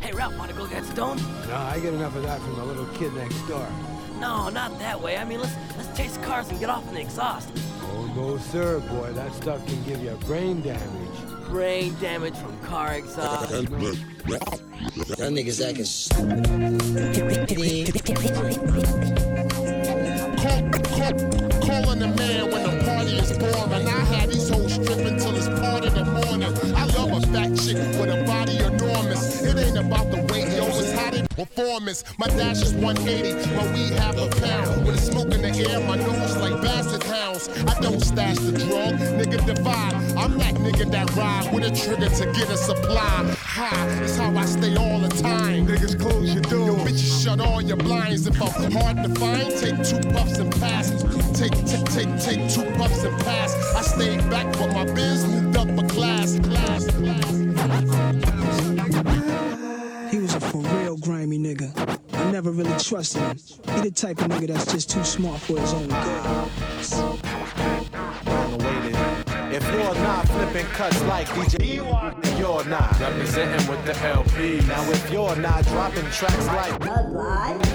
Hey, Ralph, wanna go get stoned? No, I get enough of that from the little kid next door. No, not that way. I mean, let's let's chase cars and get off in the exhaust. Oh, no, sir, boy. That stuff can give you brain damage. Brain damage from car exhaust. That nigga's acting stupid. Calling the man when the party is boring. I had these hoes stripping till it's part of the morning. I love a fat chick with a It ain't about the weight, yo, it's how they performance. My dash is 180, my weed half a pound. With a smoke in the air, my nose like basset hounds. I don't stash the drug, nigga divide. I'm that nigga that ride with a trigger to get a supply. High, it's how I stay all the time. Niggas close your door. Yo, bitches shut all your blinds. If I'm hard to find, take two puffs and pass. Take, take, take, take two puffs and pass. I stayed back, for my biz really trusted him. He the type of nigga that's just too smart for his own good. If you're not flipping cuts like DJ, you're not representing with the LP. Now if you're not dropping tracks like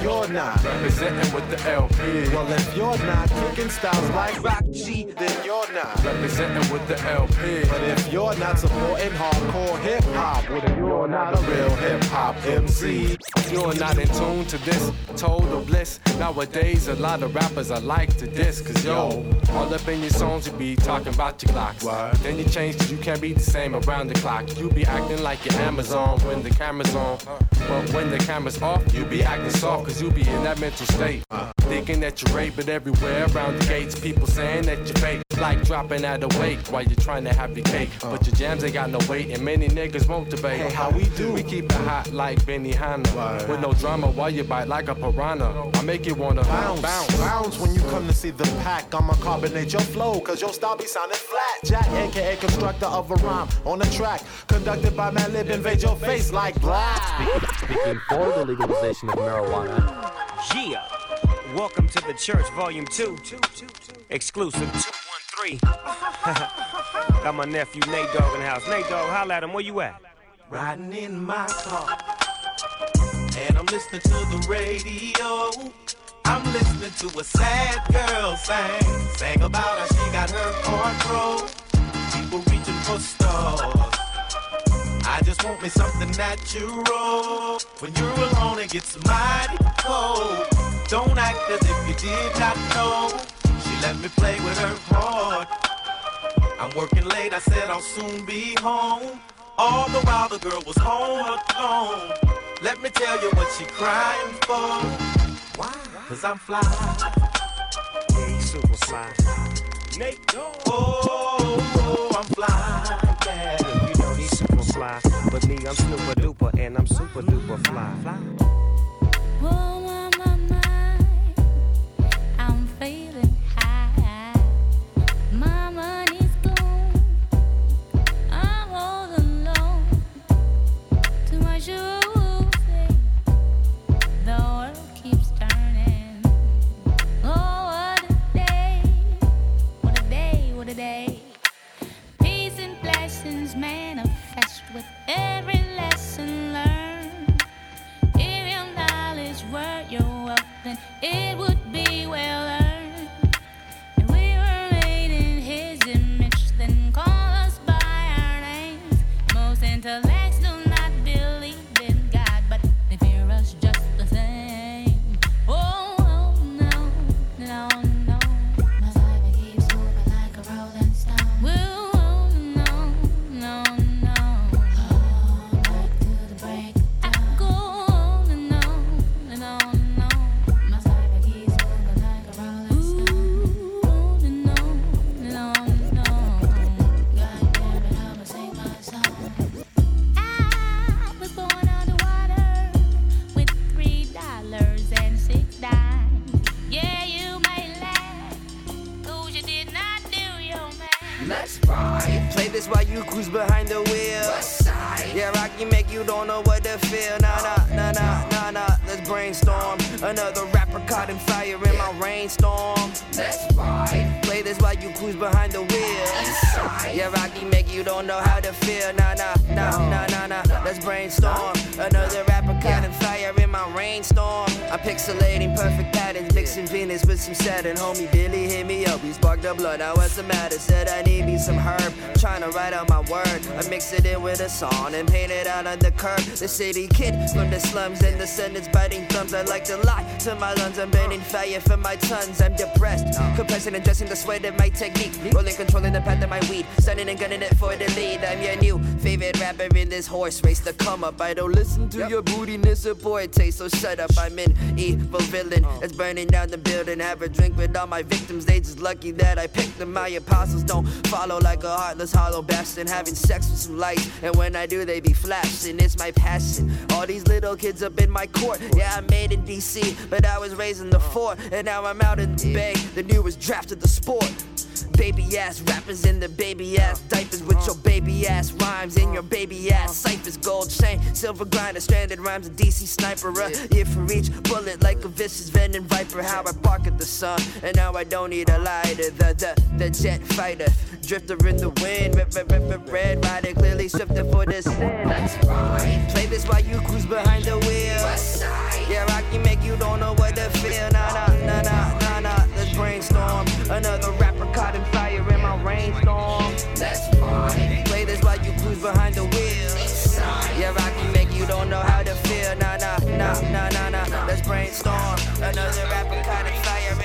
you're not representing with the LP. Well if you're not kicking styles like Rock G, then you're not representing with the LP. But if you're not supporting hardcore hip hop, well then you're not a real hip hop MC. You're not in tune to this total bliss. Nowadays a lot of rappers are like to this, cause yo, all up in your songs you be talking about your clocks. Then you change cause you can't be the same around the clock. You be acting like you're Amazon when the camera's on. But when the camera's off, you be acting soft cause you be in that mental state. Thinking that you're raping everywhere around the gates. People saying that you're fake, like dropping out of weight while you're trying to have your cake. But your jams ain't got no weight, and many niggas won't debate. Hey, how we do? We keep it hot like Benihana. With no drama while you bite like a piranha. I make you wanna bounce. Bounce, bounce when you come to see the pack. I'ma carbonate your flow, cause your style be sounding flat. Jack, aka constructor of a rhyme on the track. Conducted by Madlib, invade your face like black. Speaking for the legalization of marijuana. Yeah. Welcome to the church, volume 2. Exclusive 213. Got my nephew Nate Dogg in the house. Nate Dogg, holla at him. Where you at? Riding in my car. And I'm listening to the radio. I'm listening to a sad girl sing. Sang about how she got her heart broke. People reaching for stars. I just want me something natural. When you're alone, it gets mighty cold. Don't act as if you did not know. She let me play with her heart. Working late, I said I'll soon be home. All the while the girl was home alone. Let me tell you what she crying for. Why? Cause I'm fly. Yeah, he's super fly. Nate Dogg. Oh, oh, I'm fly. Yeah. You know he's super fly. But me, I'm super duper, and I'm super duper fly. Oh, fire in my rainstorm. That's right. This while you cruise behind the wheel. Yeah, Rocky make you don't know how to feel. Nah, nah, nah, nah, nah, nah. Let's brainstorm. Another rapper caught in fire in my rainstorm. I'm pixelating perfect patterns, mixing Venus with some Saturn. Homie Billy hit me up, we sparked the blood. Now what's the matter? Said I need me some herb. Trying to write out my word. I mix it in with a song and paint it out on the curb. The city kid from the slums and the sun is biting thumbs. I like to lie to my lungs. I'm burning fire for my tons. I'm depressed. Compressing and dressing the sweat of my technique. Rolling, controlling the path of my weed. Stunning and gunning it for the lead. I'm your new favorite rapper in this horse race. The come up. I don't listen to your bootiness or boy taste. So shut up. I'm an evil villain oh. that's burning down the building. Have a drink with all my victims. They just lucky that I picked them. My apostles don't follow like a heartless hollow bastard. Having sex with some lights. And when I do, they be flashing. It's my passion. All these little kids up in my court. Yeah, I made in DC, but I was raised in the oh. fort. And now I'm out in the bay. The newest draft of the sport. Baby ass rappers in the baby ass diapers with your baby ass rhymes in your baby ass ciphers. Gold chain, silver grinder, stranded rhymes, a DC sniper. Uh, yeah, for each bullet like a vicious venom viper. How I bark at the sun, and now I don't need a lighter. The the the jet fighter, drifter in the wind, red red red, red, red rider, clearly shifting for this. That's right. Play this while you cruise behind the wheel. Nah, nah, nah. Let's brainstorm. Another rapper caught in fire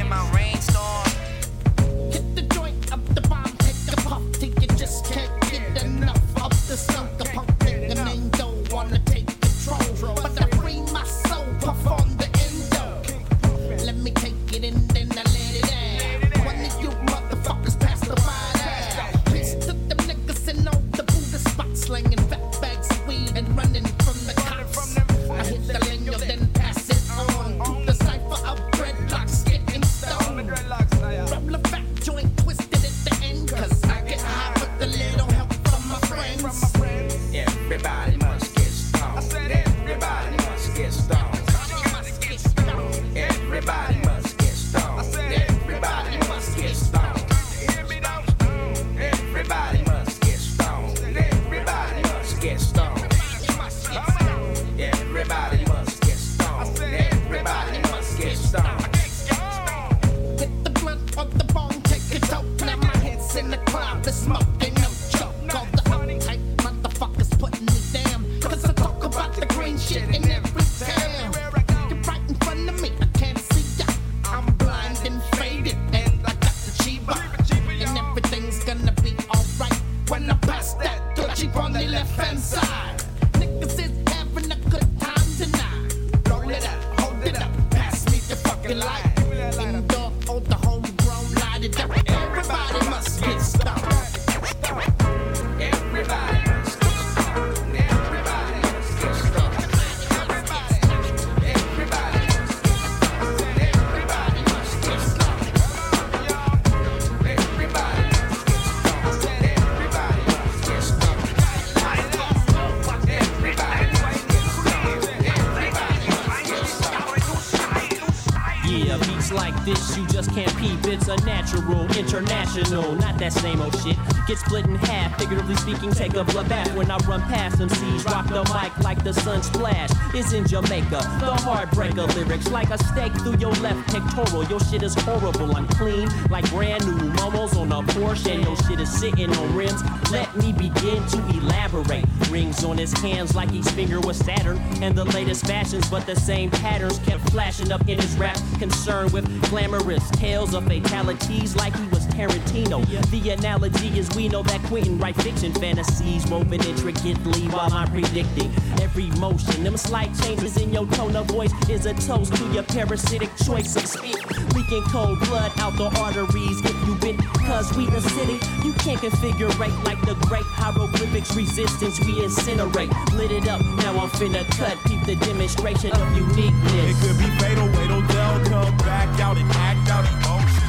that same old shit. Get split in half, figuratively speaking, take a blood bath when I run past them seas. Rock the mic like the sun splash. It's in Jamaica, the heartbreaker lyrics like a stake through your left pectoral. Your shit is horrible, I'm clean like brand new momos on a Porsche, and your shit is sitting on rims. Let me begin to elaborate. Rings on his hands like each finger was Saturn, and the latest fashions, but the same patterns kept flashing up in his rap. Concerned with glamorous tales of fatalities like he was Tarantino. The analogy is we know that Quentin write fiction fantasies woven intricately while I'm predicting every motion. Them slight changes in your tone of voice is a toast to your parasitic choice of speech. Leaking cold blood out the arteries if you been cause we acidic. You can't configurate like the great hieroglyphics resistance we incinerate. Lit it up, now I'm finna cut. Keep the demonstration of uniqueness. It could be fatal, wait till come back out and act out emotions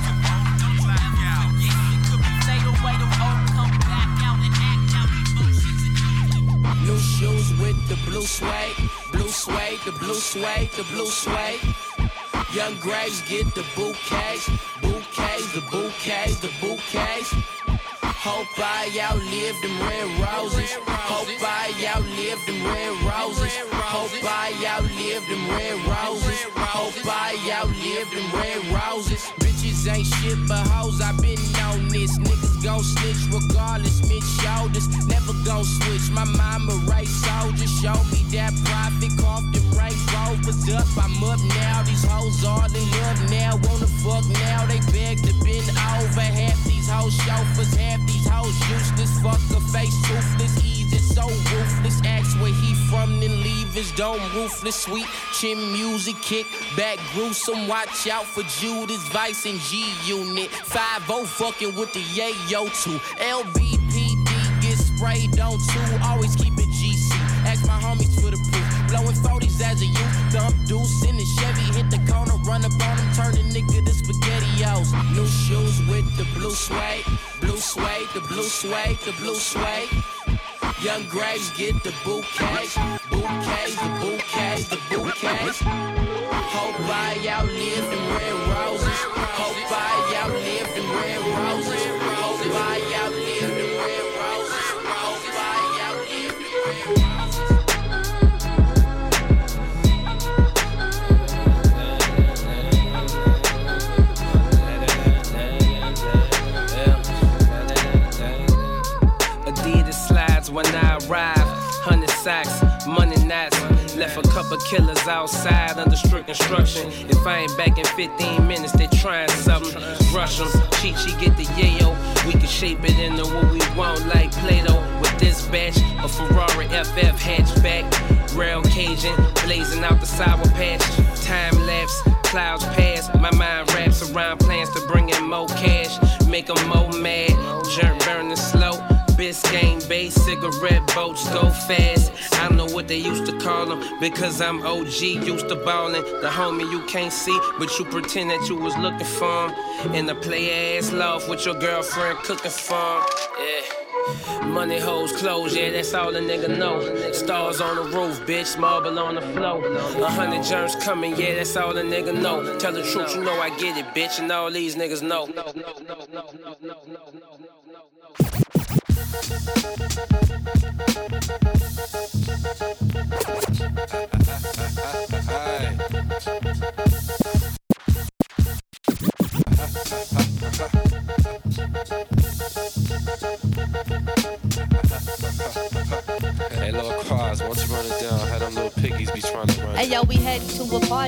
the blue suede, blue suede, the blue suede, the blue suede. Young Graves get the bouquets, bouquets, the bouquets, the bouquets. Hope I outlive them red roses. Hope I outlive them red roses. Hope I outlive them red roses. Hope I outlive them red roses. Bitches ain't shit but hoes. I been on this. Niggas gon' snitch regardless. Mid shoulders, never gon' switch. My mama race soldier. Show me that profit. Coughed and Range Rovers up. I'm up now. These hoes all in love now. Wanna fuck now. They beg to bend over. Half these hoes chauffeurs. Half these hoes useless. Fuck a face toothless. Easy so ruthless. Ask where he from, then leave his dome ruthless. Sweet chin music, kick back gruesome. Watch out for Judas Vice and G Unit. 5 fucking with the yayo too. LBPD get sprayed on two. Always keep 40s as a youth. Dump deuce in the Chevy. Hit the corner, run up on him. Turn a nigga to spaghettios. New shoes with the blue suede. Blue suede, the blue suede, the blue suede. Young Graves get the bouquets, bouquets, the bouquets, the bouquets. Hope I outlive them red roses. Hope I outlive Couple killers outside under strict instruction. If I ain't back in 15 minutes, they trying something. Rush them. Chi Chi get the yayo. We can shape it into what we want, like Play Doh. With this batch, a Ferrari FF hatchback. Rail Cajun, blazing out the sour patch. Time lapse, clouds pass. My mind wraps around plans to bring in more cash. Make Make 'em more mad. Jerk burning slow. Biscayne Bay cigarette boats go fast. I know what they used to call them because I'm OG, used to ballin'. The homie you can't see, but you pretend that you was looking for him. In the play ass love with your girlfriend cooking for him. Yeah. Money hoes clothes, yeah, that's all a nigga know. Stars on the roof, bitch, marble on the floor. A hundred germs coming, yeah, that's all a nigga know. Tell the truth, you know I get it, bitch, and all these niggas know.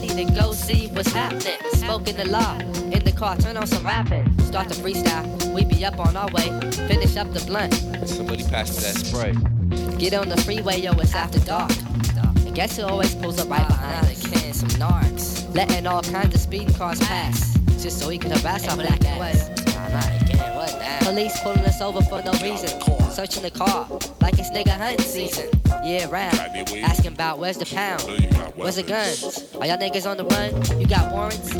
Party to go see what's happening. Smoking the law in the car, turn on some rapping. Start the freestyle, we be up on our way. Finish up the blunt. Somebody pass me that spray. Get on the freeway, yo, it's after dark. And guess who always pulls up right behind us? Can some narcs. Letting all kinds of speeding cars pass. Just so he could harass our black ass. Nah, not again, what now? Police pulling us over for no reason. Searching the car like it's nigga hunting season. Yeah, round. Asking about where's the pound? Where's the guns? Are y'all niggas on the run? You got warrants?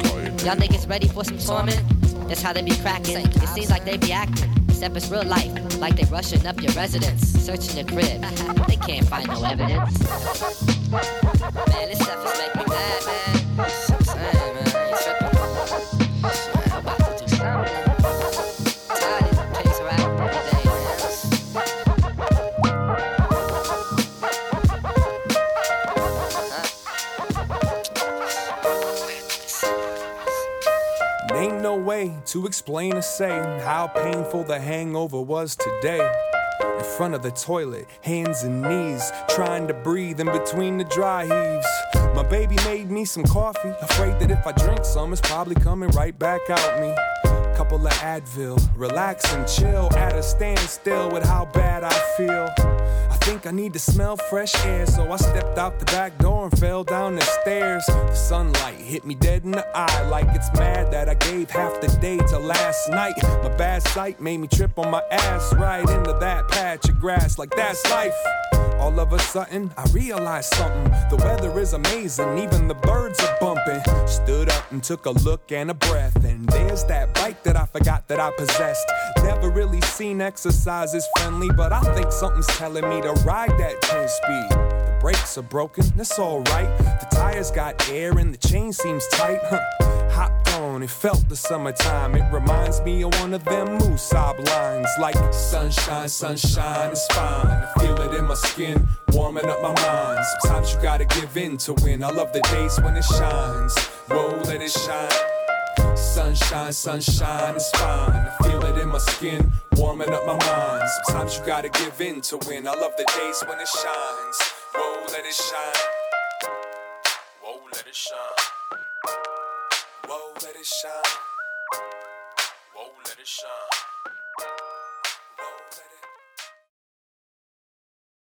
Y'all niggas ready for some torment? That's how they be cracking. It seems like they be acting. Except it's real life, like they rushing up your residence, searching your crib. They can't find no evidence. Man, this stuff is making to explain or say how painful the hangover was today. In front of the toilet, hands and knees, trying to breathe in between the dry heaves. My baby made me some coffee, afraid that if I drink some, it's probably coming right back out me. Couple of Advil, relax and chill at a standstill with how bad I feel. I think I need to smell fresh air, so I stepped out the back door and fell down the stairs. The sunlight hit me dead in the eye, like it's mad that I gave half the day to last night. My bad sight made me trip on my ass right into that patch of grass, like that's life. All of a sudden, I realized something. The weather is amazing, even the birds are bumping. Stood up and took a look and a breath, and there's that bike that I forgot that I possessed. Never really seen exercises friendly, but I think something's telling me to ride that 10 speed. The brakes are broken, that's alright. The tires got air and the chain seems tight. Huh. Hopped on, it felt the summertime. It reminds me of one of them Musab lines like sunshine, sunshine is fine. I feel it in my skin, warming up my mind. Sometimes you gotta give in to win. I love the days when it shines. Whoa, let it shine. Sunshine, sunshine is fine. I feel it in my skin, warming up my mind. Sometimes you gotta give in to win. I love the days when it shines. Whoa, let it shine. Whoa, let it shine. Shine. Whoa, let it shine.